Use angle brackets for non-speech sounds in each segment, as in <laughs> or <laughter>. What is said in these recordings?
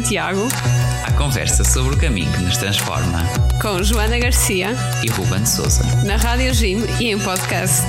Santiago. A conversa sobre o caminho que nos transforma. Com Joana Garcia e Ruben Souza. Na Rádio Jim e em podcast.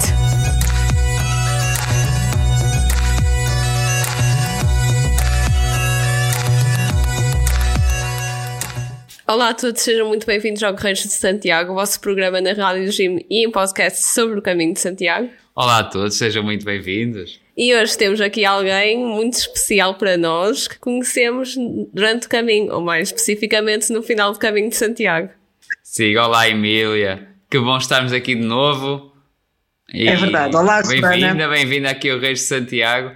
Olá a todos, sejam muito bem-vindos ao Correios de Santiago, o vosso programa na Rádio Jim e em podcast sobre o caminho de Santiago. Olá a todos, sejam muito bem-vindos. E hoje temos aqui alguém muito especial para nós que conhecemos durante o caminho, ou mais especificamente no final do caminho de Santiago. Sim, olá Emília, que bom estarmos aqui de novo. E é verdade, olá Bem-vinda, bem-vinda aqui ao Reis de Santiago.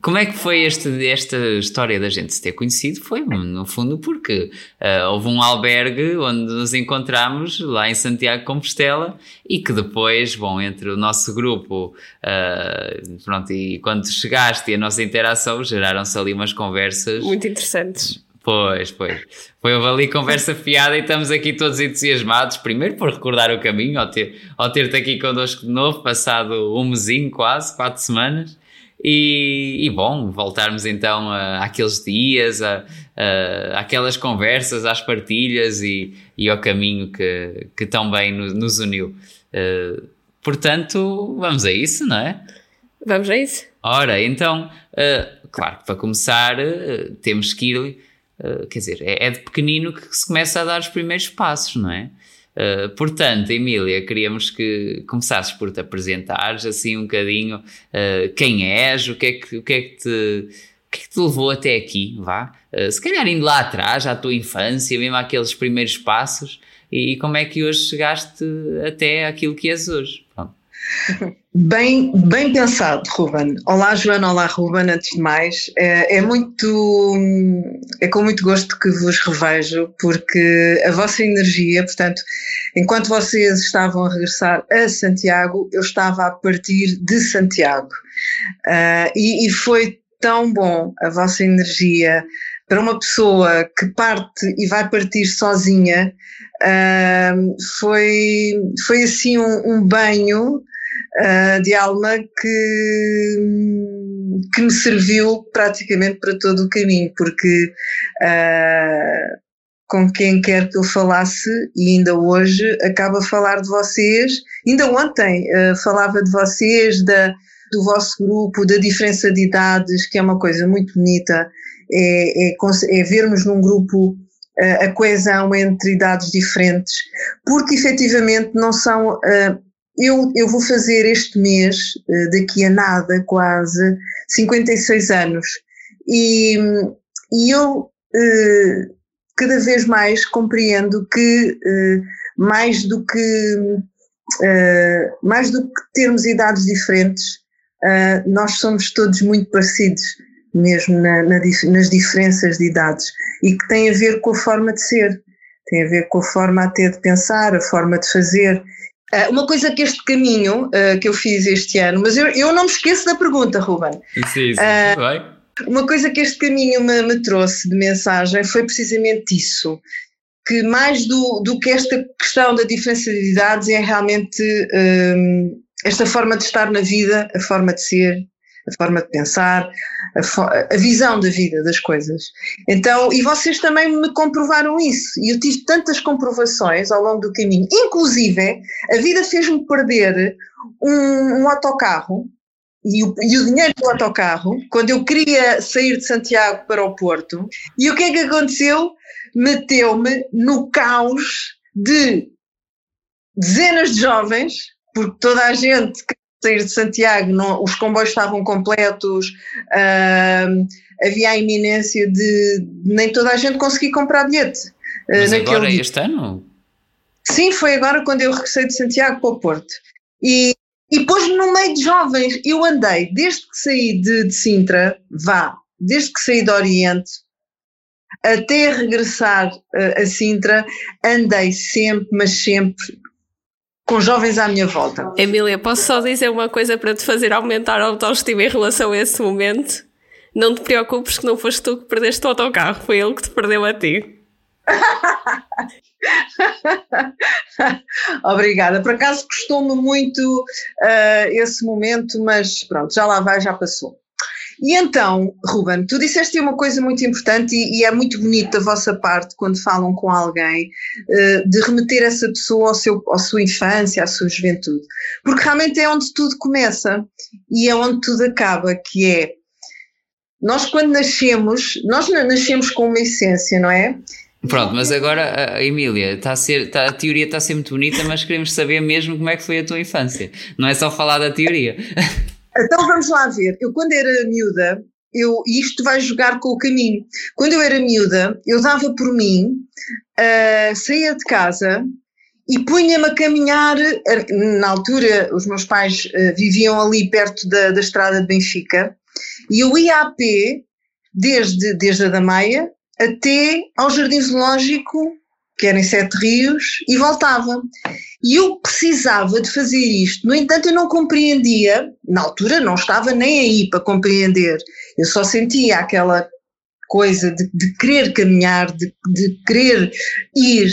Como é que foi este, esta história da gente se ter conhecido? Foi, no fundo, porque uh, houve um albergue onde nos encontramos lá em Santiago de Compostela e que depois, bom, entre o nosso grupo, uh, pronto, e quando chegaste e a nossa interação, geraram-se ali umas conversas. Muito interessantes. Pois, pois. Foi ali conversa fiada e estamos aqui todos entusiasmados, primeiro por recordar o caminho, ao ter-te ao ter aqui connosco de novo, passado um mesinho quase, quatro semanas. E, e, bom, voltarmos então àqueles dias, a, a, àquelas conversas, às partilhas e, e ao caminho que, que tão bem nos, nos uniu. Uh, portanto, vamos a isso, não é? Vamos a isso. Ora, então, uh, claro que para começar uh, temos que ir, quer dizer, é, é de pequenino que se começa a dar os primeiros passos, não é? Uh, portanto, Emília, queríamos que começasses por te apresentares assim um bocadinho uh, quem és, o que é que, o que, é que te o que é que te levou até aqui, vá? Uh, se calhar indo lá atrás, à tua infância, mesmo aqueles primeiros passos, e, e como é que hoje chegaste até aquilo que és hoje? Bem, bem pensado, Ruben. Olá, Joana, olá, Ruben, antes de mais. É, é, muito. É com muito gosto que vos revejo, porque a vossa energia, portanto, enquanto vocês estavam a regressar a Santiago, eu estava a partir de Santiago. Uh, e, e foi tão bom a vossa energia para uma pessoa que parte e vai partir sozinha. Uh, foi, foi assim um, um banho uh, de alma que, que me serviu praticamente para todo o caminho, porque uh, com quem quer que eu falasse, e ainda hoje acaba a falar de vocês, ainda ontem uh, falava de vocês, da, do vosso grupo, da diferença de idades, que é uma coisa muito bonita, é, é, é vermos num grupo a coesão entre idades diferentes, porque efetivamente não são uh, eu, eu vou fazer este mês, eh, daqui a nada, quase 56 anos, e, e eu eh, cada vez mais compreendo que eh, mais do que mais do que termos idades diferentes, nós somos todos muito parecidos, mesmo na, na, nas diferenças de idades, e que tem a ver com a forma de ser, tem a ver com a forma até de pensar, a forma de fazer, uma coisa que este caminho uh, que eu fiz este ano, mas eu, eu não me esqueço da pergunta, Ruben. Isso, isso, uh, vai. Uma coisa que este caminho me, me, trouxe de mensagem foi precisamente isso, que mais do, do que esta questão da diferença de idades é realmente um, esta forma de estar na vida, a forma de ser, a forma de pensar, a, a, visão da vida, das coisas. Então, e vocês também me comprovaram isso. E eu tive tantas comprovações ao longo do caminho. Inclusive, a vida fez-me perder um, um autocarro e o, e o, dinheiro do autocarro quando eu queria sair de Santiago para o Porto. E o que é que aconteceu? Meteu-me no caos de dezenas de jovens, porque toda a gente sair de Santiago, não, os comboios estavam completos, uh, havia a iminência de nem toda a gente conseguir comprar bilhete. Uh, Mas agora, dia. este ano? Sim, foi agora quando eu regressei de Santiago para o Porto. E, e depois, no meio de jovens, eu andei, desde que saí de, de Sintra, vá, desde que saí do Oriente, até regressar uh, a Sintra, andei sempre, mas sempre com jovens à minha volta. Emília, posso só dizer uma coisa para te fazer aumentar a autoestima em relação a esse momento? Não te preocupes que não foste tu que perdeste o autocarro, foi ele que te perdeu a ti. <laughs> Obrigada. Por acaso custou-me muito uh, esse momento, mas pronto, já lá vai, já passou. E então, Ruben, tu disseste uma coisa muito importante e, e, é muito bonito da vossa parte quando falam com alguém uh, de remeter essa pessoa ao seu, à sua infância, à sua juventude. Porque realmente é onde tudo começa e é onde tudo acaba, que é nós quando nascemos, nós nascemos com uma essência, não é? Pronto, mas agora, Emília, está a, ser, está, a teoria está a ser muito bonita, mas queremos saber mesmo como é que foi a tua infância. Não é só falar da teoria. <laughs> Então vamos lá ver. Eu, quando era miúda, eu, e isto vai jogar com o caminho. Quando eu era miúda, eu dava por mim, uh, saía de casa e punha-me a caminhar. Na altura, os meus pais uh, viviam ali perto da, da estrada de Benfica, e eu ia a pé, desde, desde a Damaia até ao Jardim Zoológico, que era em Sete Rios, e voltava. E eu precisava de fazer isto. No entanto, eu não compreendia, na altura não estava nem aí para compreender. Eu só sentia aquela coisa de, de querer caminhar, de, de querer ir.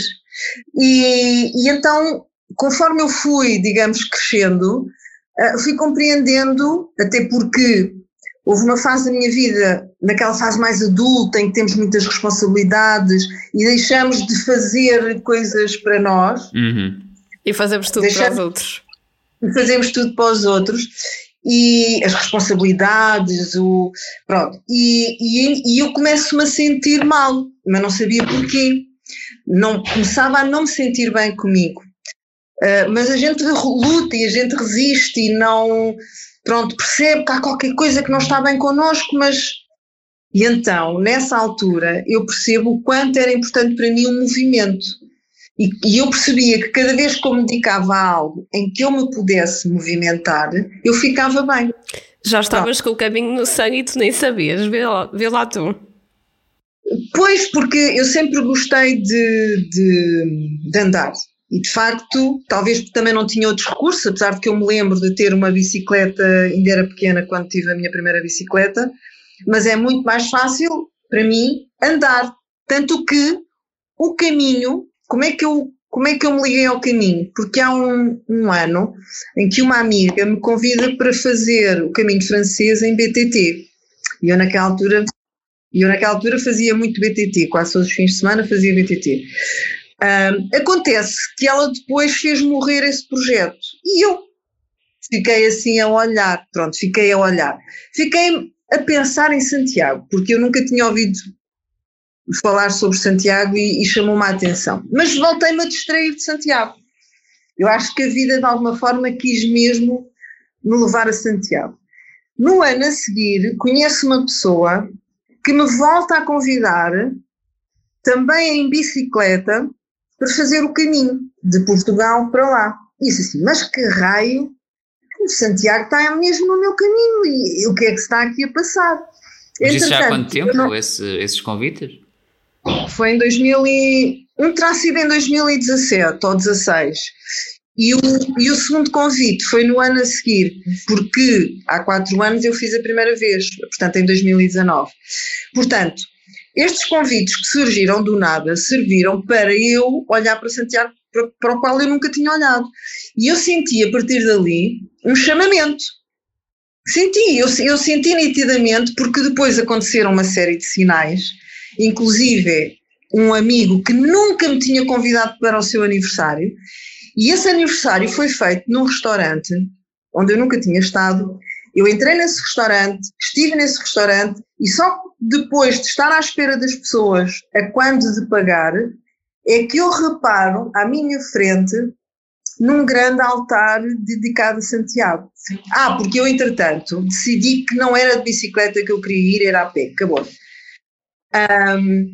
E, e, então, conforme eu fui, digamos, crescendo, uh, fui compreendendo, até porque Houve uma fase da minha vida, naquela fase mais adulta, em que temos muitas responsabilidades e deixamos de fazer coisas para nós. Uhum. E fazemos tudo deixamos, para os outros. E fazemos tudo para os outros. E as responsabilidades, o. Pronto. E, e, e eu começo-me a sentir mal, mas não sabia porquê. Não, começava a não me sentir bem comigo. Uh, mas a gente luta e a gente resiste e não pronto, percebo que há qualquer coisa que não está bem connosco, mas. E então, nessa altura, eu percebo o quanto era importante para mim o movimento. E, e, eu percebia que cada vez que eu me dedicava a algo em que eu me pudesse movimentar, eu ficava bem. Já estavas com o caminho no sangue e tu nem sabias, vê lá, vê lá tu. Pois, porque eu sempre gostei de, de, de andar. E de facto, talvez também não tinha outros recursos, apesar de que eu me lembro de ter uma bicicleta, ainda era pequena quando tive a minha primeira bicicleta, mas é muito mais fácil para mim andar. Tanto que o caminho, como é que eu, como é que eu me liguei ao caminho? Porque há um, um ano em que uma amiga me convida para fazer o caminho francês em BTT. E eu naquela altura, eu naquela altura fazia muito BTT, quase todos os fins de semana fazia BTT. Um, acontece que ela depois fez morrer esse projeto e eu fiquei assim a olhar, pronto, fiquei a olhar. Fiquei a pensar em Santiago, porque eu nunca tinha ouvido falar sobre Santiago e, e chamou-me a atenção. Mas voltei-me a distrair de Santiago. Eu acho que a vida de alguma forma quis mesmo me levar a Santiago. No ano a seguir, conheço uma pessoa que me volta a convidar, também em bicicleta, para fazer o caminho de Portugal para lá. Disse assim, mas que raio, o Santiago está mesmo no meu caminho e, e o que é que está aqui a passar? Mas isso já há quanto tempo, não... esse, esses convites? Foi em 2000 e... Um terá sido em 2017 ou 16. E o, e o segundo convite foi no ano a seguir, porque há quatro anos eu fiz a primeira vez, portanto em 2019. Portanto, estes convites que surgiram do nada serviram para eu olhar para Santiago para, para o qual eu nunca tinha olhado. E eu senti a partir dali um chamamento. Senti, eu, eu senti nitidamente, porque depois aconteceram uma série de sinais, inclusive um amigo que nunca me tinha convidado para o seu aniversário, e esse aniversário foi feito num restaurante onde eu nunca tinha estado. Eu entrei nesse restaurante, estive nesse restaurante e só depois de estar à espera das pessoas a quando de pagar, é que eu reparo à minha frente num grande altar dedicado a Santiago. Ah, porque eu, entretanto, decidi que não era de bicicleta que eu queria ir, era a pé, acabou. Um,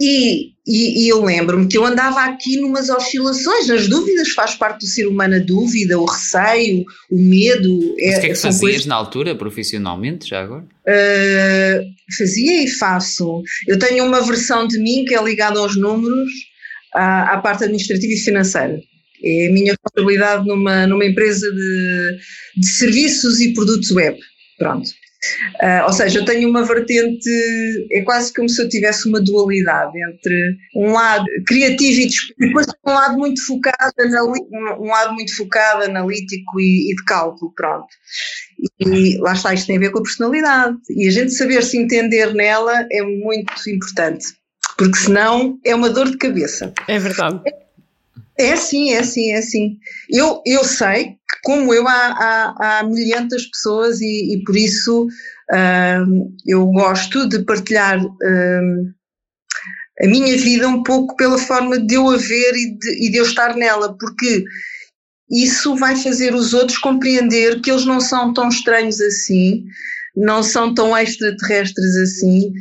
e, e, e, eu lembro-me que eu andava aqui numas oscilações, nas dúvidas, faz parte do ser humano a dúvida, o receio, o medo. Mas é, o que é que fazias coisas... na altura, profissionalmente, já agora? Uh, fazia e faço. Eu tenho uma versão de mim que é ligada aos números, à, à parte administrativa e financeira. É a minha responsabilidade numa, numa empresa de, de serviços e produtos web. Pronto. Uh, ou seja, eu tenho uma vertente, é quase como se eu tivesse uma dualidade entre um lado criativo e depois um lado muito focado, um lado muito focado, analítico e, e de cálculo, pronto. E lá está, isto tem a ver com a personalidade. E a gente saber se entender nela é muito importante, porque senão é uma dor de cabeça. É verdade. É sim, é sim, é sim. Eu, eu sei como eu, há, há, há milhentas pessoas e, e por isso uh, eu gosto de partilhar uh, a minha vida um pouco pela forma de eu a ver e de, e de eu estar nela, porque isso vai fazer os outros compreender que eles não são tão estranhos assim, não são tão extraterrestres assim,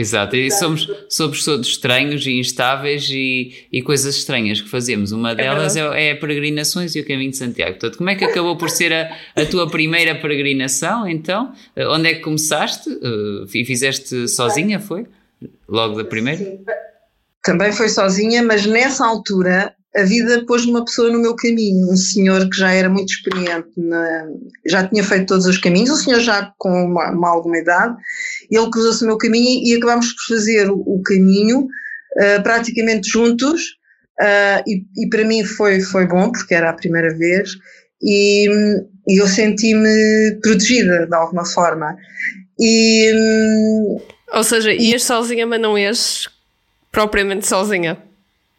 Exato, e somos, somos todos estranhos e instáveis e, e coisas estranhas que fazemos. Uma é delas é, é, peregrinações e o caminho de Santiago. Portanto, como é que acabou por ser a, a tua primeira peregrinação então? Eh, onde é que começaste? Uh, e fizeste sozinha, foi? Logo da primeira? Também foi sozinha, mas nessa altura a vida pôs uma pessoa no meu caminho, um senhor que já era muito experiente, na, já tinha feito todos os caminhos, um senhor já com uma, uma alguma idade, ele cruzou-se o meu caminho e acabámos por fazer o, o caminho uh, praticamente juntos, uh, e, e, para mim foi, foi bom, porque era a primeira vez, e, e eu senti-me protegida de alguma forma. E, Ou seja, ias sozinha, mas não ias propriamente sozinha.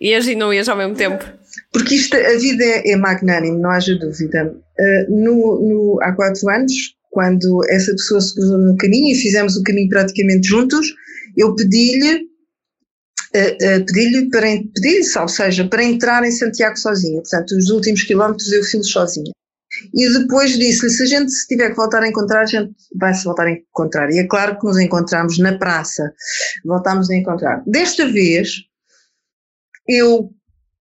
Ias e não ias ao mesmo tempo? Porque isto, a vida é, é não haja dúvida. Uh, no, no, há quatro anos, quando essa pessoa se cruzou no caminho e fizemos o caminho praticamente juntos, eu pedi-lhe uh, uh, pedi-lhe para pedi ou seja, para entrar em Santiago sozinha. Portanto, os últimos quilómetros eu fiz sozinha. E depois disse-lhe: se a gente se tiver que voltar a encontrar, a gente vai se voltar a encontrar. E é claro que nos encontramos na praça, voltámos a encontrar. Desta vez, eu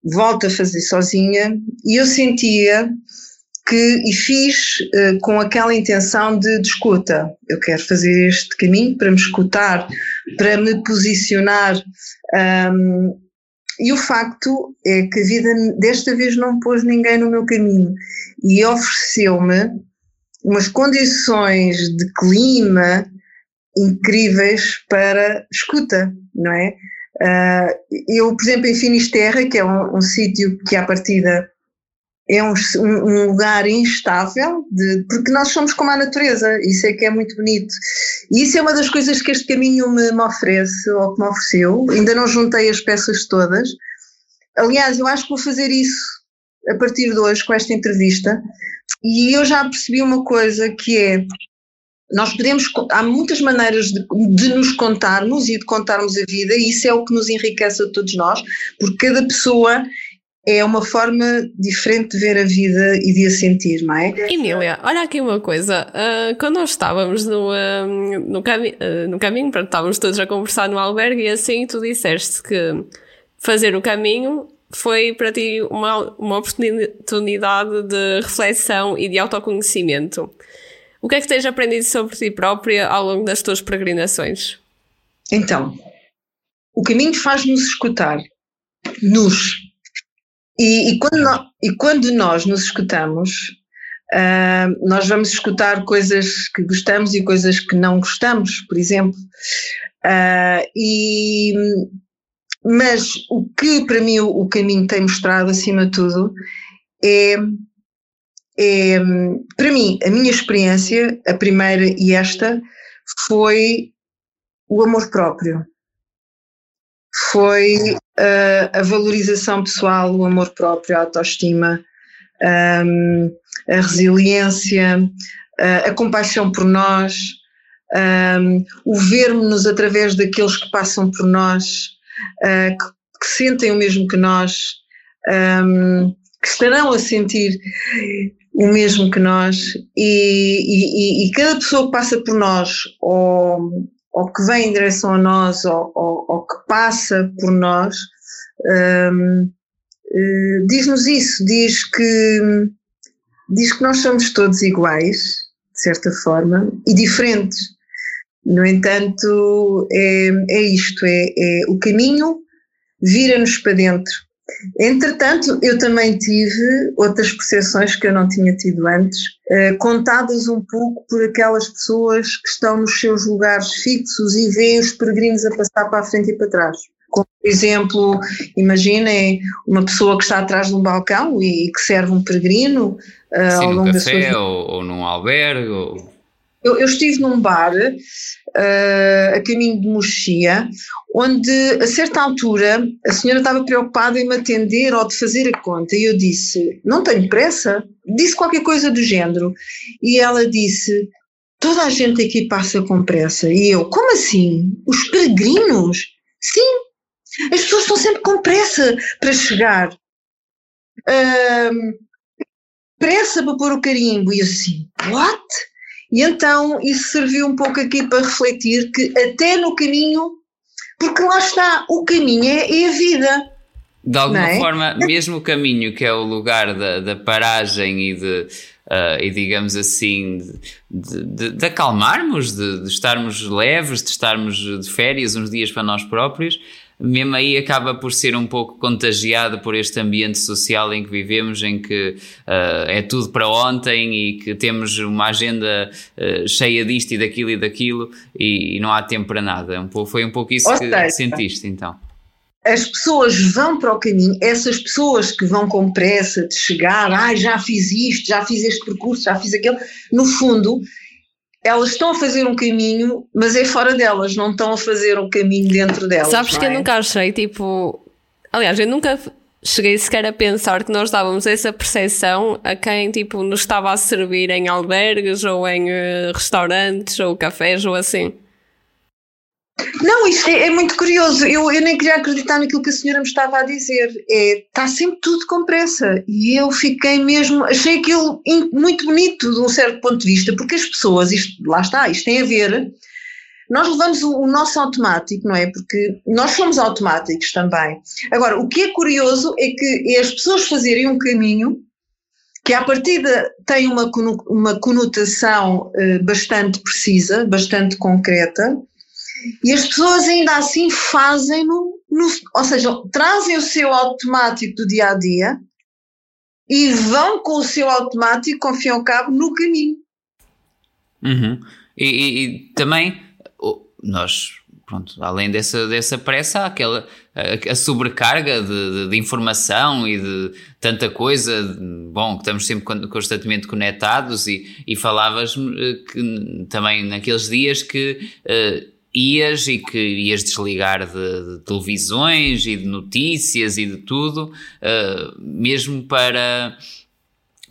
volto a fazer sozinha e eu sentia que, e fiz uh, com aquela intenção de, de escuta. Eu quero fazer este caminho para me escutar, para me posicionar. Um, e o facto é que a vida desta vez não pôs ninguém no meu caminho e ofereceu-me umas condições de clima incríveis para escuta, não é? Uh, eu, por exemplo, em Finisterra, que é um, um sítio que à partida é um, um, lugar instável, de, porque nós somos como a natureza, isso é que é muito bonito. E isso é uma das coisas que este caminho me, me oferece, ou que me ofereceu. Ainda não juntei as peças todas. Aliás, eu acho que vou fazer isso a partir de hoje, com esta entrevista. E eu já percebi uma coisa que é nós podemos, há muitas maneiras de, de, nos contarmos e de contarmos a vida, e isso é o que nos enriquece a todos nós, porque cada pessoa é uma forma diferente de ver a vida e de a sentir, não é? Emília, olha aqui uma coisa. Uh, quando nós estávamos no, uh, no, cami uh, no caminho, pronto, estávamos todos a conversar no albergue e assim tu disseste que fazer o caminho foi para ti uma, uma oportunidade de reflexão e de autoconhecimento. O que é que tens aprendido sobre ti própria ao longo das tuas peregrinações? Então, o caminho faz-nos escutar, nos. E, e, quando nós, e quando nós nos escutamos, uh, nós vamos escutar coisas que gostamos e coisas que não gostamos, por exemplo. Uh, e, mas o que para mim o, o caminho tem mostrado, acima de tudo, é é, para mim, a minha experiência, a primeira e esta, foi o amor próprio. Foi uh, a valorização pessoal, o amor próprio, a autoestima, um, a resiliência, uh, a compaixão por nós, um, o vermos-nos através daqueles que passam por nós, uh, que, que, sentem o mesmo que nós, um, que estarão a sentir o mesmo que nós e, e, e, cada pessoa que passa por nós ou, ou que vem em direção a nós ou, ou, ou que passa por nós um, uh, diz-nos isso, diz que diz que nós somos todos iguais, de certa forma, e diferentes. No entanto, é, é isto, é, é o caminho vira-nos para dentro Entretanto, eu também tive outras percepções que eu não tinha tido antes, uh, contadas um pouco por aquelas pessoas que estão nos seus lugares fixos e veem os peregrinos a passar para a frente e para trás. Como, por exemplo, imaginem uma pessoa que está atrás de um balcão e, e que serve um peregrino uh, Sim, ao longo num café sua... ou, ou num albergue. Ou... Eu, eu, estive num bar uh, a caminho de Mochia, onde a certa altura a senhora estava preocupada em me atender ou de fazer a conta e eu disse, não tenho pressa, disse qualquer coisa do género e ela disse, toda a gente aqui passa com pressa e eu, como assim? Os peregrinos? Sim, as pessoas estão sempre com pressa para chegar. Uh, pressa para pôr o carimbo. E assim, what? E então isso serviu um pouco aqui para refletir que até no caminho, porque lá está, o caminho é, é a vida. De alguma é? forma, mesmo o caminho, que é o lugar da, da paragem e de, uh, e digamos assim, de, de, de acalmarmos, de, de, estarmos leves, de estarmos de férias uns dias para nós próprios, mesmo aí acaba por ser um pouco contagiado por este ambiente social em que vivemos, em que uh, é tudo para ontem e que temos uma agenda uh, cheia disto e daquilo e daquilo e, e, não há tempo para nada. Um pouco, foi um pouco isso Ou que seja, sentiste então. As pessoas vão para o caminho, essas pessoas que vão com pressa de chegar, ah, já fiz isto, já fiz este percurso, já fiz aquele, no fundo, elas estão a fazer um caminho, mas é fora delas, não estão a fazer um caminho dentro delas. Sabes que é? eu nunca achei, tipo. Aliás, eu nunca cheguei sequer a pensar que nós dávamos essa percepção a quem, tipo, nos estava a servir em albergues ou em uh, restaurantes ou cafés ou assim. Não, isto é, é, muito curioso. Eu, eu nem queria acreditar naquilo que a senhora me estava a dizer. É, está sempre tudo com pressa. E eu fiquei mesmo. Achei aquilo muito bonito de um certo ponto de vista, porque as pessoas, isto, lá está, isto tem a ver. Nós levamos o, o nosso automático, não é? Porque nós somos automáticos também. Agora, o que é curioso é que é as pessoas fazerem um caminho que à partida tem uma, uma conotação uh, bastante precisa, bastante concreta, e as pessoas ainda assim fazem-no, ou seja, trazem o seu automático do dia a dia e vão com o seu automático, com fim ao cabo, no caminho. Uhum. E, e, e, também nós, pronto, além dessa, dessa pressa, há aquela a, a sobrecarga de, de, de, informação e de tanta coisa, bom, que estamos sempre constantemente conectados e, e falavas eh, que também naqueles dias que uh, ias e que ias desligar de, de, televisões e de notícias e de tudo, uh, mesmo para,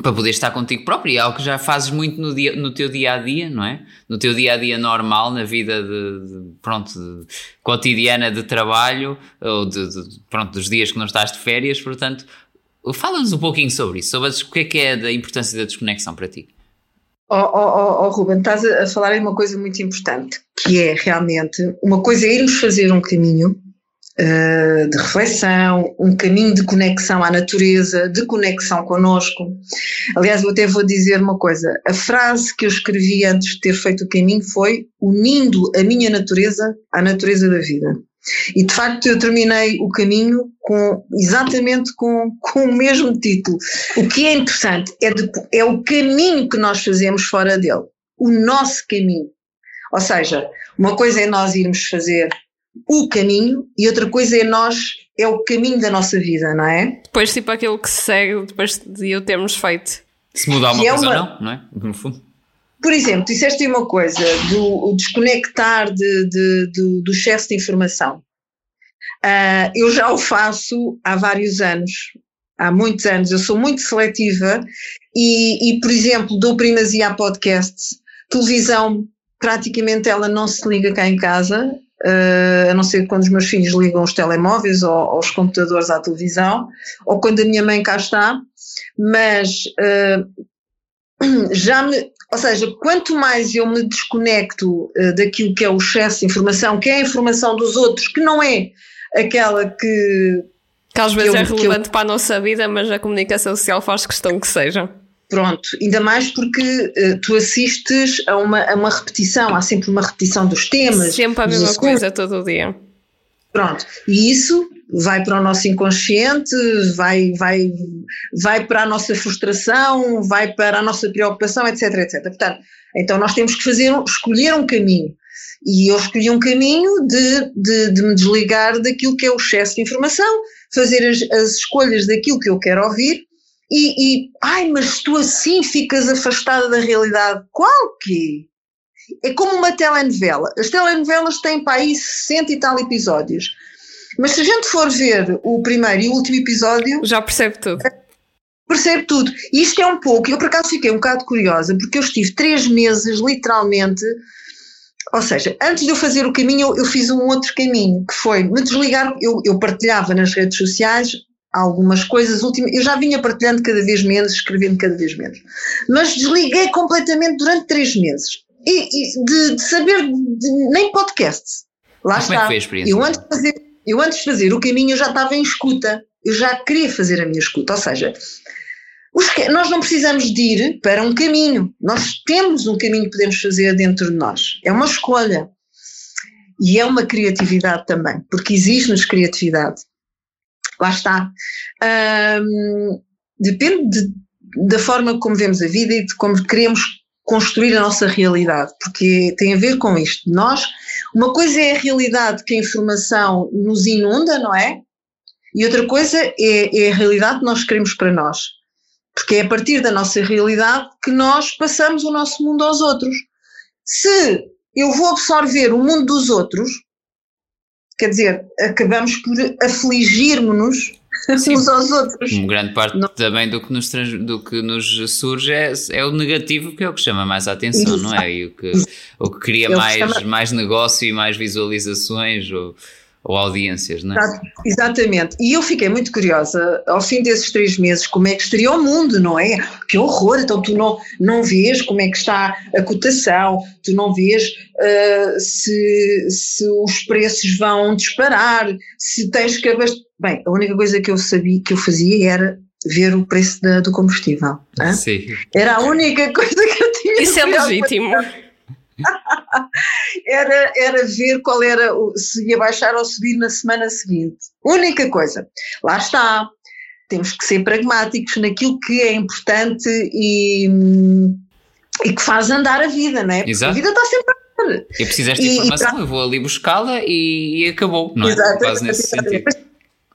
para poder estar contigo próprio. E é algo que já fazes muito no, dia, no teu dia a dia, não é? No teu dia a dia normal, na vida de, de pronto, de, cotidiana de trabalho ou de, pronto, dos dias que não estás de férias. Portanto, fala-nos um pouquinho sobre isso, sobre o que é que é da importância da desconexão para ti. Oh, oh, oh, Ruben, estás a falar em uma coisa muito importante, que é realmente uma coisa é irmos fazer um caminho uh, de reflexão, um caminho de conexão à natureza, de conexão connosco. Aliás, eu até vou dizer uma coisa: a frase que eu escrevi antes de ter feito o caminho foi unindo a minha natureza à natureza da vida. E de facto eu terminei o caminho com exatamente com, com o mesmo título. O que é interessante é, de, é o caminho que nós fazemos fora dele, o nosso caminho. Ou seja, uma coisa é nós irmos fazer o caminho e outra coisa é nós, é o caminho da nossa vida, não é? Depois, tipo, aquilo que se segue depois de o termos feito. Se mudar uma é coisa uma... ou não, não é? No fundo. Por exemplo, disseste uma coisa do desconectar de, de, do, do excesso de informação. Uh, eu já o faço há vários anos, há muitos anos. Eu sou muito seletiva e, e por exemplo, dou primazia a podcasts. Televisão, praticamente ela não se liga cá em casa, uh, a não ser quando os meus filhos ligam os telemóveis ou, ou, os computadores à televisão, ou quando a minha mãe cá está. Mas uh, <clears throat> já me, ou seja, quanto mais eu me desconecto uh, daquilo que é o excesso de informação, que é a informação dos outros, que não é aquela que. Que às vezes eu, é relevante eu, para a nossa vida, mas a comunicação social faz questão que seja. Pronto, ainda mais porque uh, tu assistes a uma, a uma repetição, há sempre uma repetição dos temas. Sempre a mesma coisa todo o dia. Pronto, e isso vai para o nosso inconsciente, vai, vai, vai para a nossa frustração, vai para a nossa preocupação, etc, etc. Portanto, então nós temos que fazer, escolher um caminho. E eu escolhi um caminho de, de, de me desligar daquilo que é o excesso de informação, fazer as, as escolhas daquilo que eu quero ouvir e, e, ai, mas tu assim ficas afastada da realidade. Qual que? É como uma telenovela. As telenovelas têm para aí 60 e tal episódios. Mas se a gente for ver o primeiro e o último episódio. Já percebe tudo. Percebe tudo. E isto é um pouco. Eu por acaso fiquei um bocado curiosa, porque eu estive três meses, literalmente. Ou seja, antes de eu fazer o caminho, eu, eu fiz um outro caminho, que foi me desligar. Eu, eu partilhava nas redes sociais algumas coisas últimas. Eu já vinha partilhando cada vez menos, escrevendo cada vez menos. Mas desliguei completamente durante três meses. E, e de, de, saber, de, nem podcast. Lá Mas está. Como é que foi a experiência? Eu antes, de fazer, eu antes de fazer o caminho, eu já estava em escuta. Eu já queria fazer a minha escuta. Ou seja, nós não precisamos de ir para um caminho. Nós temos um caminho que podemos fazer dentro de nós. É uma escolha. E é uma criatividade também, porque existe-nos criatividade. Lá está. Hum, depende de, da forma como vemos a vida e de como queremos construir a nossa realidade, porque tem a ver com isto. Nós, uma coisa é a realidade que a informação nos inunda, não é? E outra coisa é, é a realidade que nós queremos para nós. Porque é a partir da nossa realidade que nós passamos o nosso mundo aos outros. Se eu vou absorver o mundo dos outros, quer dizer, acabamos por afligir-nos uns aos outros. Uma grande parte não. também do que, nos, do que nos surge é, é, o negativo, que é o que chama mais a atenção, Exato. não é? E o que, o que cria mais, chama... mais negócio e mais visualizações. Ou, ou audiências, não é? Exatamente. E eu fiquei muito curiosa, ao fim desses três meses, como é que estaria o mundo, não é? Que horror! Então tu não, não vês como é que está a cotação, tu não vês uh, se, se os preços vão disparar, se tens que abastecer. Bem, a única coisa que eu sabia que eu fazia era ver o preço da, do combustível. Sim. Era a única coisa que eu tinha. Isso é legítimo. <laughs> era, era ver qual era, se ia baixar ou subir na semana seguinte. Única coisa. Lá está. Temos que ser pragmáticos naquilo que é importante e, e que faz andar a vida, não é? Porque Exato. a vida está sempre a andar. E precisas de informação, para... eu vou ali buscá-la e, e, acabou, não é? Exato, Quase nesse sentido.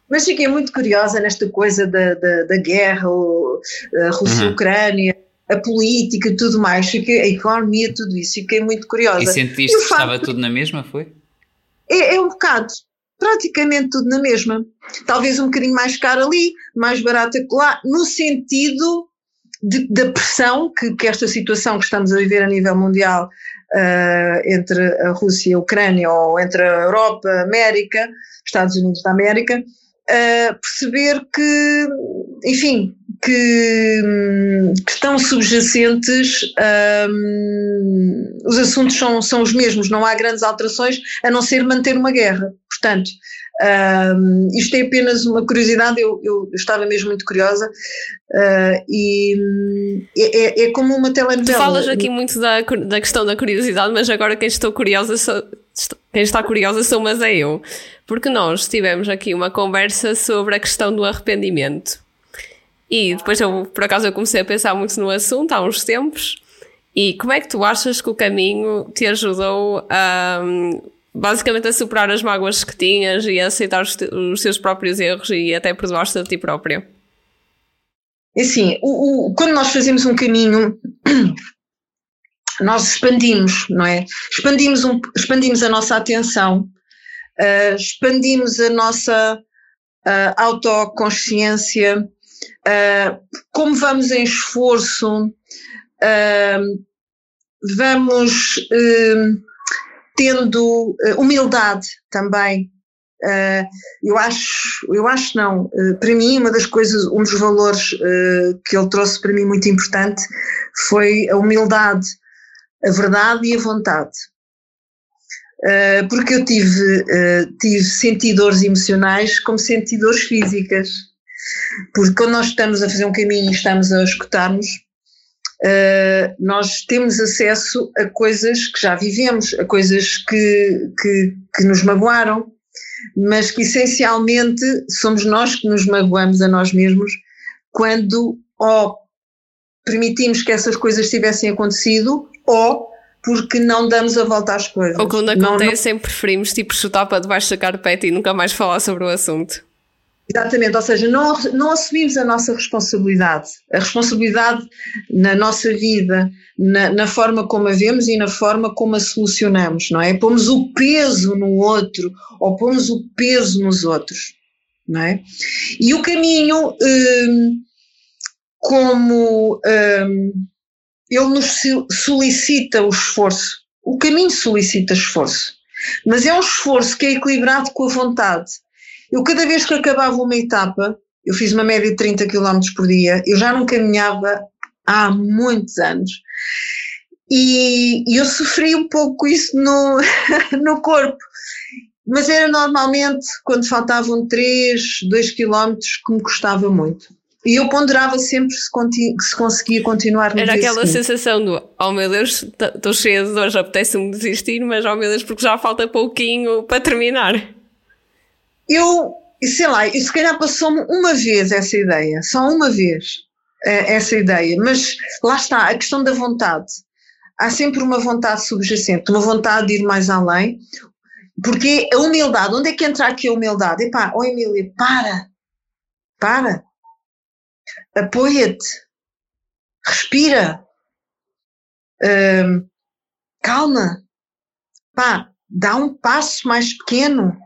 Mas, fiquei muito curiosa nesta coisa da, da, da guerra, a Rússia-Ucrânia, uhum a política tudo mais, fiquei, a economia, tudo isso, fiquei muito curiosa. E sentiste e que estava tudo na mesma, foi? É, é, um bocado, praticamente tudo na mesma. Talvez um bocadinho mais caro ali, mais barato lá, no sentido de, da pressão que, que, esta situação que estamos a viver a nível mundial uh, entre a Rússia e a Ucrânia, ou entre a Europa, América, Estados Unidos da América, uh, perceber que, enfim, que, que estão subjacentes, um, os assuntos são, são os mesmos, não há grandes alterações a não ser manter uma guerra. Portanto, um, isto é apenas uma curiosidade, eu, eu estava mesmo muito curiosa uh, e é, é, é, como uma telenovela. Tu falas aqui muito da, da questão da curiosidade, mas agora quem estou curiosa sou, quem está curiosa sou, mas é eu. Porque nós tivemos aqui uma conversa sobre a questão do arrependimento. E depois eu, por acaso, eu comecei a pensar muito no assunto há uns tempos. E como é que tu achas que o caminho te ajudou a, basicamente, a superar as mágoas que tinhas e a aceitar os, te, os teus próprios erros e até perdoar-te a ti própria? É assim, o, o, quando nós fazemos um caminho, nós expandimos, não é? Expandimos, um, expandimos a nossa atenção, uh, expandimos a nossa uh, autoconsciência, Uh, como vamos em esforço, vamos tendo humildade também. eu acho, eu acho não. para mim, uma das coisas, um dos valores que ele trouxe para mim muito importante foi a humildade, a verdade e a vontade. porque eu tive, tive sentidores emocionais como sentidores físicas. Porque quando nós estamos a fazer um caminho e estamos a escutar-nos, uh, nós temos acesso a coisas que já vivemos, a coisas que, que, que nos magoaram, mas que essencialmente somos nós que nos magoamos a nós mesmos quando ou permitimos que essas coisas tivessem acontecido ou porque não damos a volta às coisas. Ou quando acontecem, não... preferimos tipo chutar para debaixo da carpete e nunca mais falar sobre o assunto. Exatamente, ou seja, não, não assumimos a nossa responsabilidade. A responsabilidade na nossa vida, na, na, forma como a vemos e na forma como a solucionamos, não é? Pomos o peso no outro ou pomos o peso nos outros, não é? E o caminho, hum, como hum, ele nos solicita o esforço, o caminho solicita esforço, mas é um esforço que é equilibrado com a vontade eu, cada vez que acabava uma etapa, eu fiz uma média de 30 km por dia, eu já não caminhava há muitos anos. E, e eu sofri um pouco isso no, <laughs> no corpo. Mas era normalmente quando faltavam 3, 2 km que me custava muito. E eu ponderava sempre se, se conseguia continuar no Era aquela seguinte. sensação do, oh meu Deus, estou cheia de dores, apetece-me desistir, mas oh meu Deus, porque já falta pouquinho para terminar. Eu, sei lá, se calhar passou-me uma vez essa ideia, só uma vez eh, essa ideia, mas lá está, a questão da vontade. Há sempre uma vontade subjacente, uma vontade de ir mais além, porque a humildade, onde é que entra aqui a humildade? Epá, oh Emília, para, para, apoia-te, respira, calma, pá, dá um passo mais pequeno,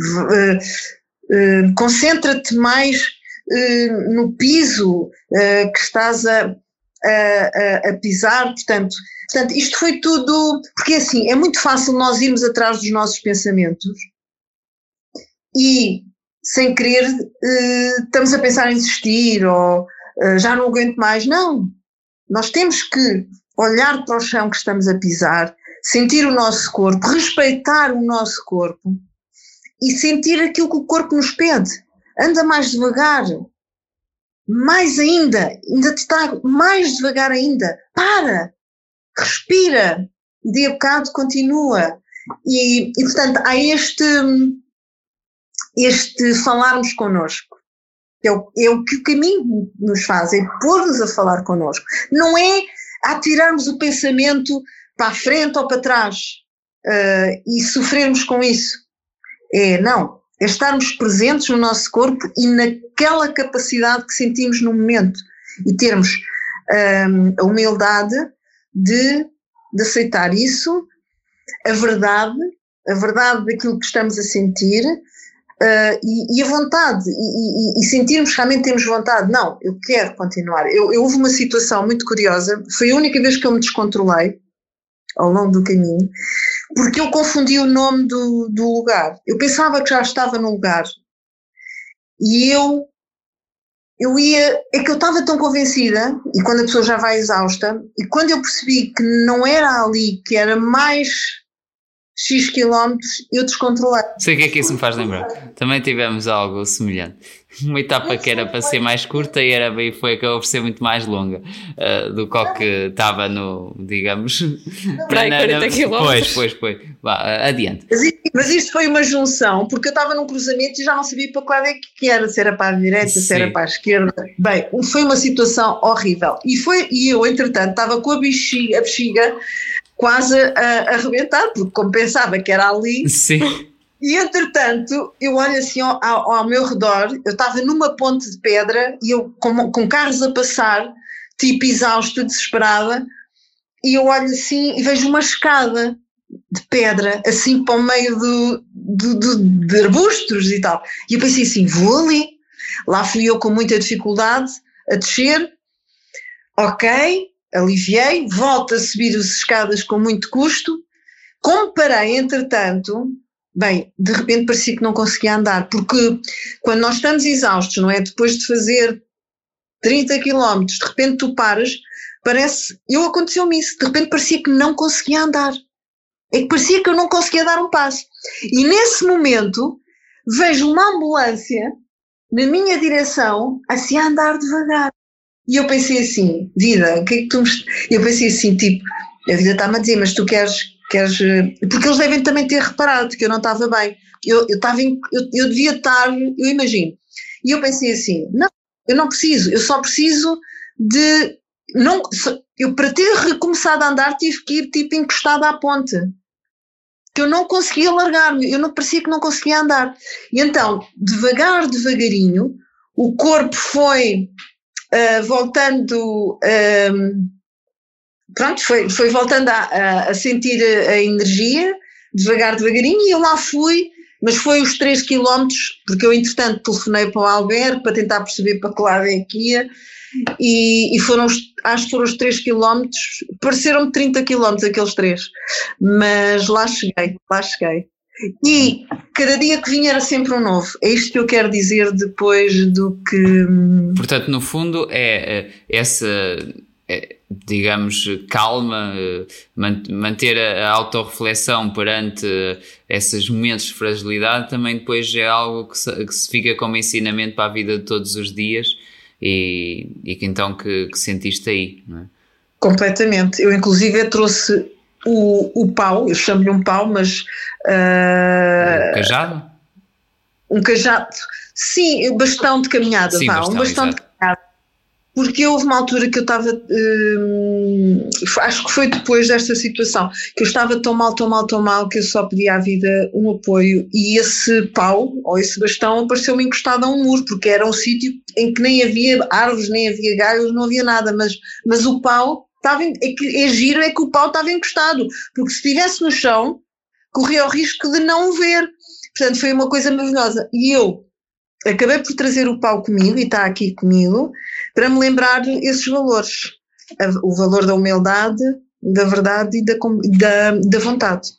Uh, uh, concentra-te mais uh, no piso que estás a, a, a, pisar, portanto, portanto, isto foi tudo, porque assim, é muito fácil nós irmos atrás dos nossos pensamentos e, sem querer, estamos a pensar em desistir ou já não aguento mais, não, nós temos que olhar para o chão que estamos a pisar, sentir o nosso corpo, respeitar o nosso corpo e sentir aquilo que o corpo nos pede. Anda mais devagar. Mais ainda. Ainda te está mais devagar ainda. Para. Respira. De a bocado continua. E, e portanto, há este, este falarmos connosco. É o, é o que o caminho nos faz, é pôr-nos a falar connosco. Não é atirarmos o pensamento para a frente ou para trás uh, e sofrermos com isso. É, não, é estarmos presentes no nosso corpo e naquela capacidade que sentimos no momento e termos um, a humildade de, de aceitar isso, a verdade, a verdade daquilo que estamos a sentir uh, e, e, a vontade, e, e, e, sentirmos realmente temos vontade. Não, eu quero continuar. Eu, eu, houve uma situação muito curiosa, foi a única vez que eu me descontrolei ao longo do caminho, porque eu confundi o nome do, do lugar. Eu pensava que já estava no lugar. E eu, eu ia, é que eu estava tão convencida, e quando a pessoa já vai exausta, e quando eu percebi que não era ali, que era mais X quilómetros, eu descontrolei. Sei o que é que isso me faz lembrar. Também tivemos algo semelhante uma etapa que era para ser mais curta e era bem foi acabou por ser muito mais longa uh, do que que estava no, digamos, para 40 km. Pois, pois, pois. Vá, adiante. Mas, mas isto foi uma junção, porque eu estava num cruzamento e já não sabia para qual é que era, se era para a direita, Sim. se era para a esquerda. Bem, foi uma situação horrível. E, foi, e eu, entretanto, estava com a bexiga, a bexiga quase a, a arrebentar, porque como pensava que era ali. Sim e entretanto, eu olho assim ao, ao, ao meu redor, eu estava numa ponte de pedra e eu com, com carros a passar, tipo exausto, desesperada, e eu olho assim e vejo uma escada de pedra, assim para o meio do, do, do, de arbustos e tal. E eu pensei assim: vou ali. Lá fui eu com muita dificuldade a descer, ok, aliviei, volto a subir as escadas com muito custo. Como parei, entretanto, Bem, de repente parecia que não conseguia andar, porque quando nós estamos exaustos, não é? Depois de fazer 30 quilómetros, de repente tu paras, parece. Eu aconteceu-me isso, de repente parecia que não conseguia andar. É que parecia que eu não conseguia dar um passo. E nesse momento vejo uma ambulância na minha direção, assim a andar devagar. E eu pensei assim, vida, o que é que tu me... Eu pensei assim, tipo, a vida está-me a dizer, mas tu queres queres. Porque eles devem também ter reparado que eu não estava bem. Eu, eu, estava em, eu, eu devia estar, eu imagino. E eu pensei assim: não, eu não preciso, eu só preciso de. Não, eu para ter recomeçado a andar tive que ir tipo encostado à ponte. Que eu não conseguia largar-me, eu não parecia que não conseguia andar. E então, devagar, devagarinho, o corpo foi uh, voltando. Uh, pronto, foi, foi voltando a, a, a, sentir a energia, devagar, devagarinho, e eu lá fui, mas foi os 3 km, porque eu entretanto telefonei para o albergue para tentar perceber para que lado é que ia, e, e foram, acho que foram os 3 km, pareceram-me 30 km aqueles 3, mas lá cheguei, lá cheguei. E cada dia que vinha era sempre um novo. É isto que eu quero dizer depois do que. Hum, Portanto, no fundo, é, é essa é, digamos, calma, eh, manter a autorreflexão perante esses momentos de fragilidade também depois é algo que se, que se fica como ensinamento para a vida de todos os dias e, e que então que, que sentiste aí, não é? Completamente. Eu inclusive trouxe o, o pau, eu chamo-lhe um pau, mas... Uh, um cajado? Um cajado, sim, bastão de caminhada, sim, vá, bastão, um bastão exato. de caminhada porque houve uma altura que eu estava, hum, acho que foi depois desta situação, que eu estava tão mal, tão mal, tão mal, que eu só pedia à vida um apoio e esse pau, ou esse bastão, apareceu-me encostado a um muro, porque era um sítio em que nem havia árvores, nem havia galhos, não havia nada, mas, mas o pau estava, é, que, é giro é que o pau estava encostado, porque se estivesse no chão, corria o risco de não o ver. Portanto, foi uma coisa maravilhosa. E eu acabei por trazer o pau comigo, e está aqui comigo, para me lembrar esses valores. O valor da humildade, da verdade e da, da, da vontade.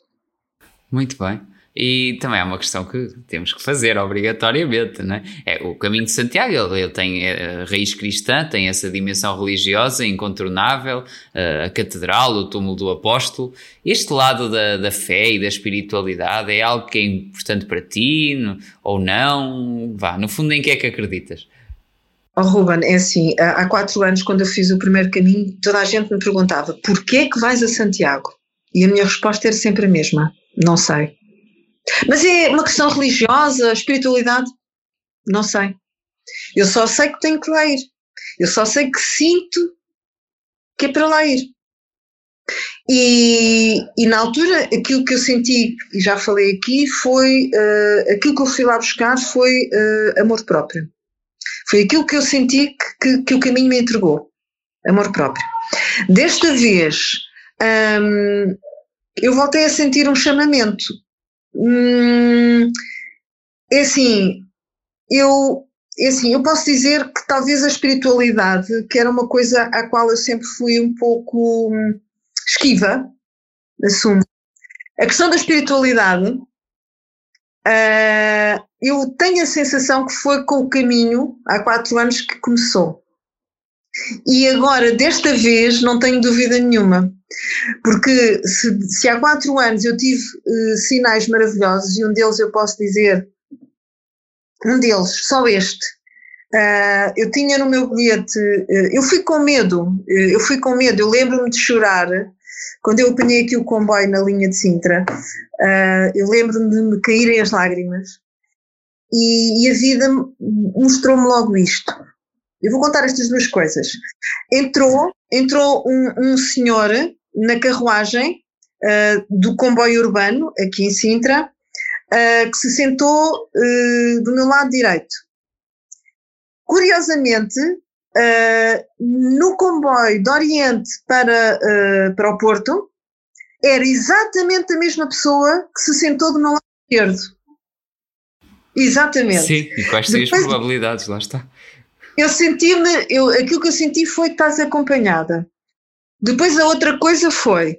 Muito bem. E também é uma questão que temos que fazer obrigatoriamente, não é? é o caminho de Santiago, ele, ele tem a raiz cristã, tem essa dimensão religiosa incontornável, a catedral, o túmulo do apóstolo. Este lado da, da fé e da espiritualidade é algo que é importante para ti ou não? Vá, no fundo, em que é que acreditas? Oh, Ruben, é assim, há quatro anos, quando eu fiz o primeiro caminho, toda a gente me perguntava porquê é que vais a Santiago? E a minha resposta era sempre a mesma, não sei. Mas é uma questão religiosa, espiritualidade? Não sei. Eu só sei que tenho que lá ir. Eu só sei que sinto que é para lá ir. E, e na altura, aquilo que eu senti, e já falei aqui, foi uh, aquilo que eu fui lá buscar foi uh, amor próprio. Foi aquilo que eu senti que, que, que o caminho me entregou. Amor próprio. Desta vez, um, eu voltei a sentir um chamamento. Hum, é assim, eu, é assim, eu posso dizer que talvez a espiritualidade, que era uma coisa à qual eu sempre fui um pouco hum, esquiva, assumo. A questão da espiritualidade Uh, eu tenho a sensação que foi com o caminho, há quatro anos, que começou. E agora, desta vez, não tenho dúvida nenhuma. Porque se, se há quatro anos eu tive uh, sinais maravilhosos, e um deles eu posso dizer, um deles, só este, uh, eu tinha no meu bilhete, eu fui com medo, eu fui com medo, eu lembro-me de chorar quando eu apanhei aqui o comboio na linha de Sintra, uh, eu lembro-me de me caírem as lágrimas e, e a vida mostrou-me logo isto. Eu vou contar estas duas coisas. Entrou, entrou um, um senhor na carruagem uh, do comboio urbano, aqui em Sintra, uh, que se sentou do meu lado direito. Curiosamente, uh, no comboio de Oriente para, uh, para o Porto, era exatamente a mesma pessoa que se sentou do meu lado esquerdo. Exatamente. Sim, e quais são as probabilidades? Lá está. Eu senti-me, eu, aquilo que eu senti foi estás acompanhada. Depois a outra coisa foi,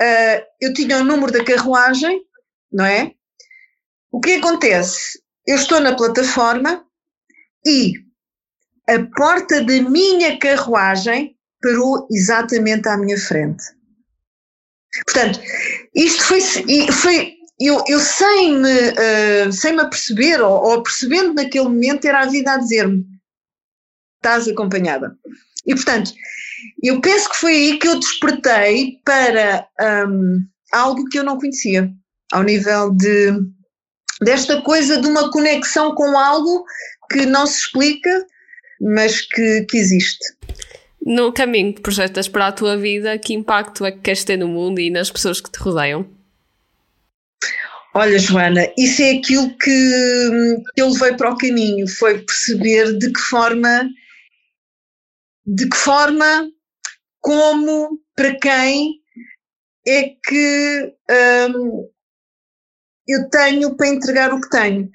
uh, eu tinha o número da carruagem, não é? O que acontece? Eu estou na plataforma e a porta da minha carruagem parou exatamente à minha frente. Portanto, isto foi, foi eu, eu sem, me, uh, sem me aperceber, ou, ou percebendo naquele momento, era a vida a dizer-me: estás acompanhada. E portanto, eu penso que foi aí que eu despertei para um, algo que eu não conhecia, ao nível de desta coisa de uma conexão com algo que não se explica, mas que, que existe. No caminho que projetas para a tua vida, que impacto é que queres ter no mundo e nas pessoas que te rodeiam? Olha, Joana, isso é aquilo que, que eu levei para o caminho, foi perceber de que forma, de que forma, como, para quem é que hum, eu tenho para entregar o que tenho.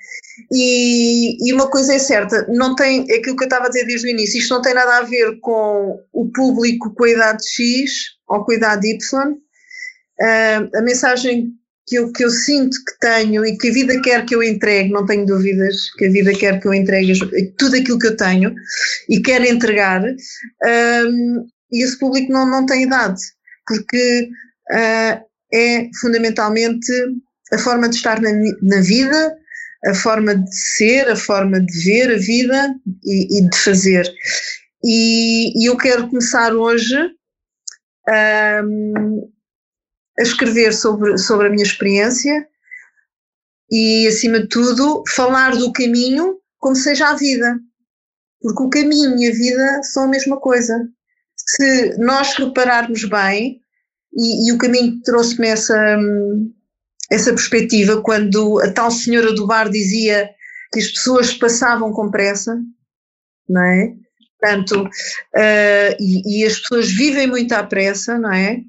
E, e, uma coisa é certa, não tem, é aquilo que eu estava a dizer desde o início, isto não tem nada a ver com o público com a idade X ou com a idade Y. Uh, a mensagem que eu, que eu sinto que tenho e que a vida quer que eu entregue, não tenho dúvidas que a vida quer que eu entregue tudo aquilo que eu tenho e quero entregar, um, e esse público não, não tem idade, porque uh, é fundamentalmente a forma de estar na, na vida, a forma de ser, a forma de ver a vida e, e de fazer. E, e, eu quero começar hoje um, a escrever sobre, sobre a minha experiência e, acima de tudo, falar do caminho como seja a vida. Porque o caminho e a vida são a mesma coisa. Se nós repararmos bem, e, e o caminho trouxe-me essa, essa perspectiva quando a tal senhora do bar dizia que as pessoas passavam com pressa, não é? Portanto, uh, e, e, as pessoas vivem muito à pressa, não é?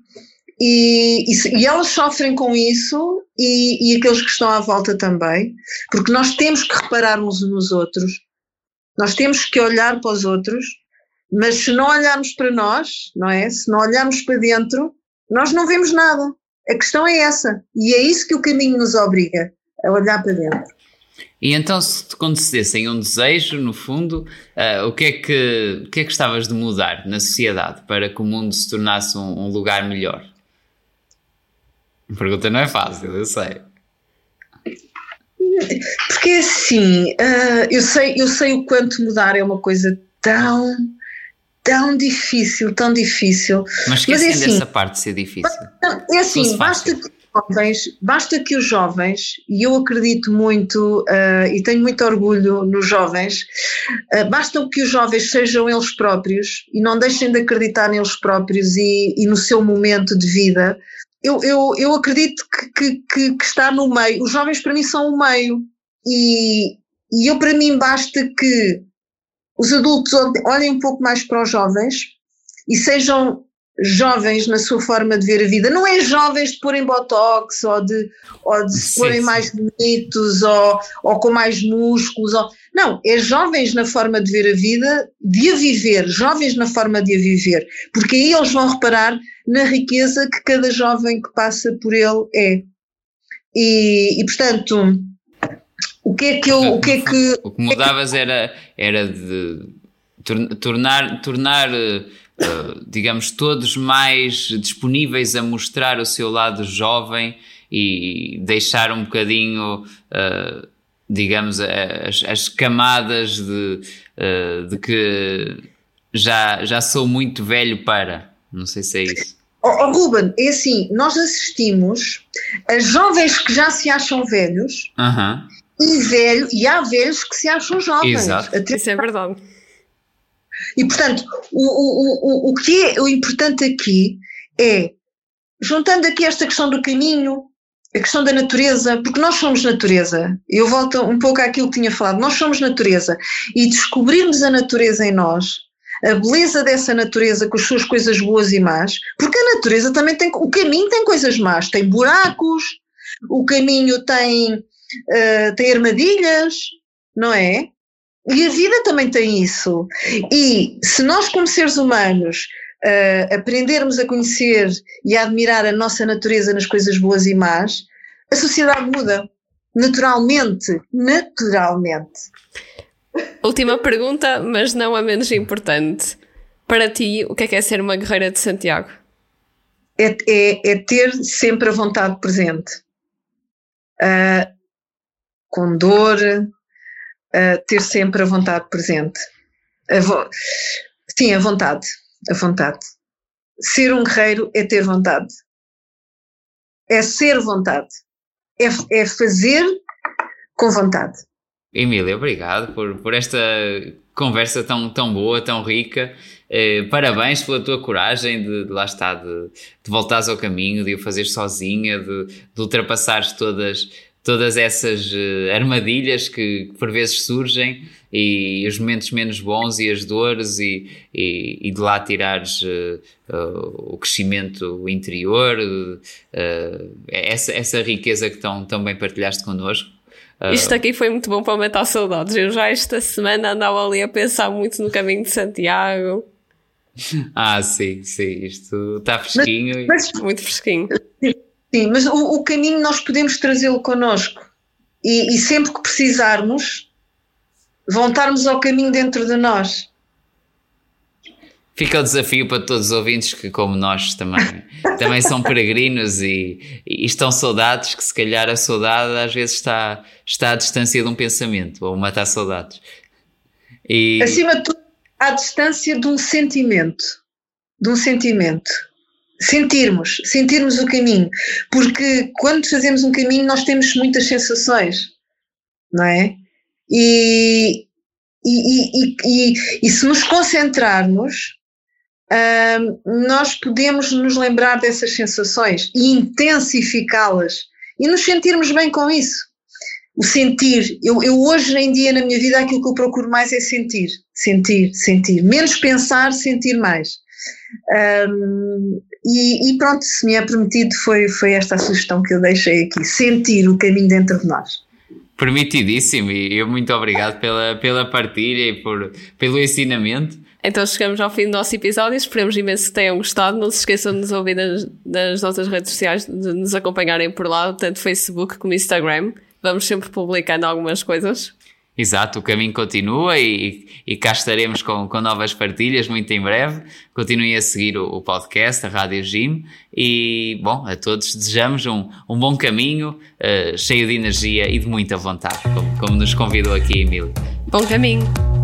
E, e, e elas sofrem com isso e, e, aqueles que estão à volta também, porque nós temos que reparar uns nos outros, nós temos que olhar para os outros, mas se não olharmos para nós, não é? Se não olharmos para dentro, nós não vemos nada. A questão é essa. E é isso que o caminho nos obriga, a olhar para dentro. E então, se te concedessem um desejo, no fundo, uh, o, que é que, o que é que estavas de mudar na sociedade para que o mundo se tornasse um, um lugar melhor? A pergunta não é fácil, eu sei. Porque assim, uh, eu, sei, eu sei o quanto mudar é uma coisa tão tão difícil, tão difícil. Mas esquecendo Mas, é assim, essa parte de ser difícil. É assim, basta que, jovens, basta que os jovens, e eu acredito muito uh, e tenho muito orgulho nos jovens, uh, basta que os jovens sejam eles próprios e não deixem de acreditar neles próprios e, e no seu momento de vida. Eu, eu, eu acredito que, que, que está no meio. Os jovens para mim são o meio. E, e eu para mim basta que os adultos olhem um pouco mais para os jovens e sejam jovens na sua forma de ver a vida. Não é jovens de porem botox ou de, ou de se porem mais bonitos ou, ou com mais músculos. Ou, não, é jovens na forma de ver a vida, de a viver, jovens na forma de a viver. Porque aí eles vão reparar na riqueza que cada jovem que passa por ele é. E, e portanto, o que é que eu. O que, é que, o que mudavas era, era de tornar, tornar uh, digamos, todos mais disponíveis a mostrar o seu lado jovem e deixar um bocadinho, uh, digamos, as, as, camadas de, uh, de que já, já sou muito velho para. Não sei se é isso. Oh, oh, Ruben, é assim, nós assistimos a jovens que já se acham velhos e velho, e há velhos que se acham jovens. Exato. Até... Isso é verdade. E portanto, o, o, o, o que é o importante aqui é, juntando aqui esta questão do caminho, a questão da natureza, porque nós somos natureza. Eu volto um pouco àquilo que tinha falado, nós somos natureza. E descobrirmos a natureza em nós, a beleza dessa natureza com as suas coisas boas e más, porque a natureza também tem, o caminho tem coisas más, tem buracos, o caminho tem uh, tem armadilhas, não é? E a vida também tem isso. E se nós, como seres humanos, uh, aprendermos a conhecer e a admirar a nossa natureza nas coisas boas e más, a sociedade muda. Naturalmente. Naturalmente. Última pergunta, mas não a menos importante. Para ti, o que é, que é ser uma guerreira de Santiago? É, é, é ter sempre a vontade presente. Uh, com dor, uh, ter sempre a vontade presente. A vo Sim, a vontade, a vontade. Ser um guerreiro é ter vontade. é ser vontade, é, é fazer com vontade. Emília, obrigado por, por esta conversa tão, tão boa, tão rica. Eh, parabéns pela tua coragem de, de lá estar, de, de voltares ao caminho, de o fazer sozinha, de, de ultrapassares todas, todas essas uh, armadilhas que, por vezes surgem e os momentos menos bons e as dores e, e, e de lá tirares uh, uh, o crescimento interior, essa, essa riqueza que tão, tão bem partilhaste connosco. Isto aqui foi muito bom para aumentar saudades. Eu já esta semana andava ali a pensar muito no caminho de Santiago. <laughs> Ah, sim, sim, isto está fresquinho. Mas, mas, muito fresquinho. Sim, mas o, o caminho nós podemos trazê-lo connosco. E, e sempre que precisarmos, voltarmos ao caminho dentro de nós. Fica o desafio para todos os ouvintes que, como nós, também, <laughs> também são peregrinos e, e, estão saudados, que se calhar a saudade às vezes está, está à distância de um pensamento, ou matar saudades. E... Acima de tudo, à distância de um sentimento. De um sentimento. Sentirmos, sentirmos o caminho. Porque quando fazemos um caminho, nós temos muitas sensações, não é? E, e, e, e, e se nos concentrarmos, nós podemos nos lembrar dessas sensações e intensificá-las e nos sentirmos bem com isso o sentir. Eu, eu, hoje em dia na minha vida aquilo que eu procuro mais é sentir, sentir, sentir. Menos pensar, sentir mais. Um, e, e, pronto, se me é permitido, foi, foi esta a sugestão que eu deixei aqui: sentir o caminho dentro de nós. Permitidíssimo, e eu muito obrigado pela, pela partilha e por, pelo ensinamento. Então chegamos ao fim do nosso episódio. Esperemos imenso que tenham gostado. Não se esqueçam de nos ouvir nas, nas nossas redes sociais, de nos acompanharem por lá, tanto Facebook como Instagram vamos sempre publicando algumas coisas. Exato, o caminho continua e, e cá estaremos com, com novas partilhas muito em breve. Continuem a seguir o, o podcast, a Rádio Gym e, bom, a todos desejamos um, um bom caminho, uh, cheio de energia e de muita vontade, como, como nos convidou aqui Emílio. Bom caminho!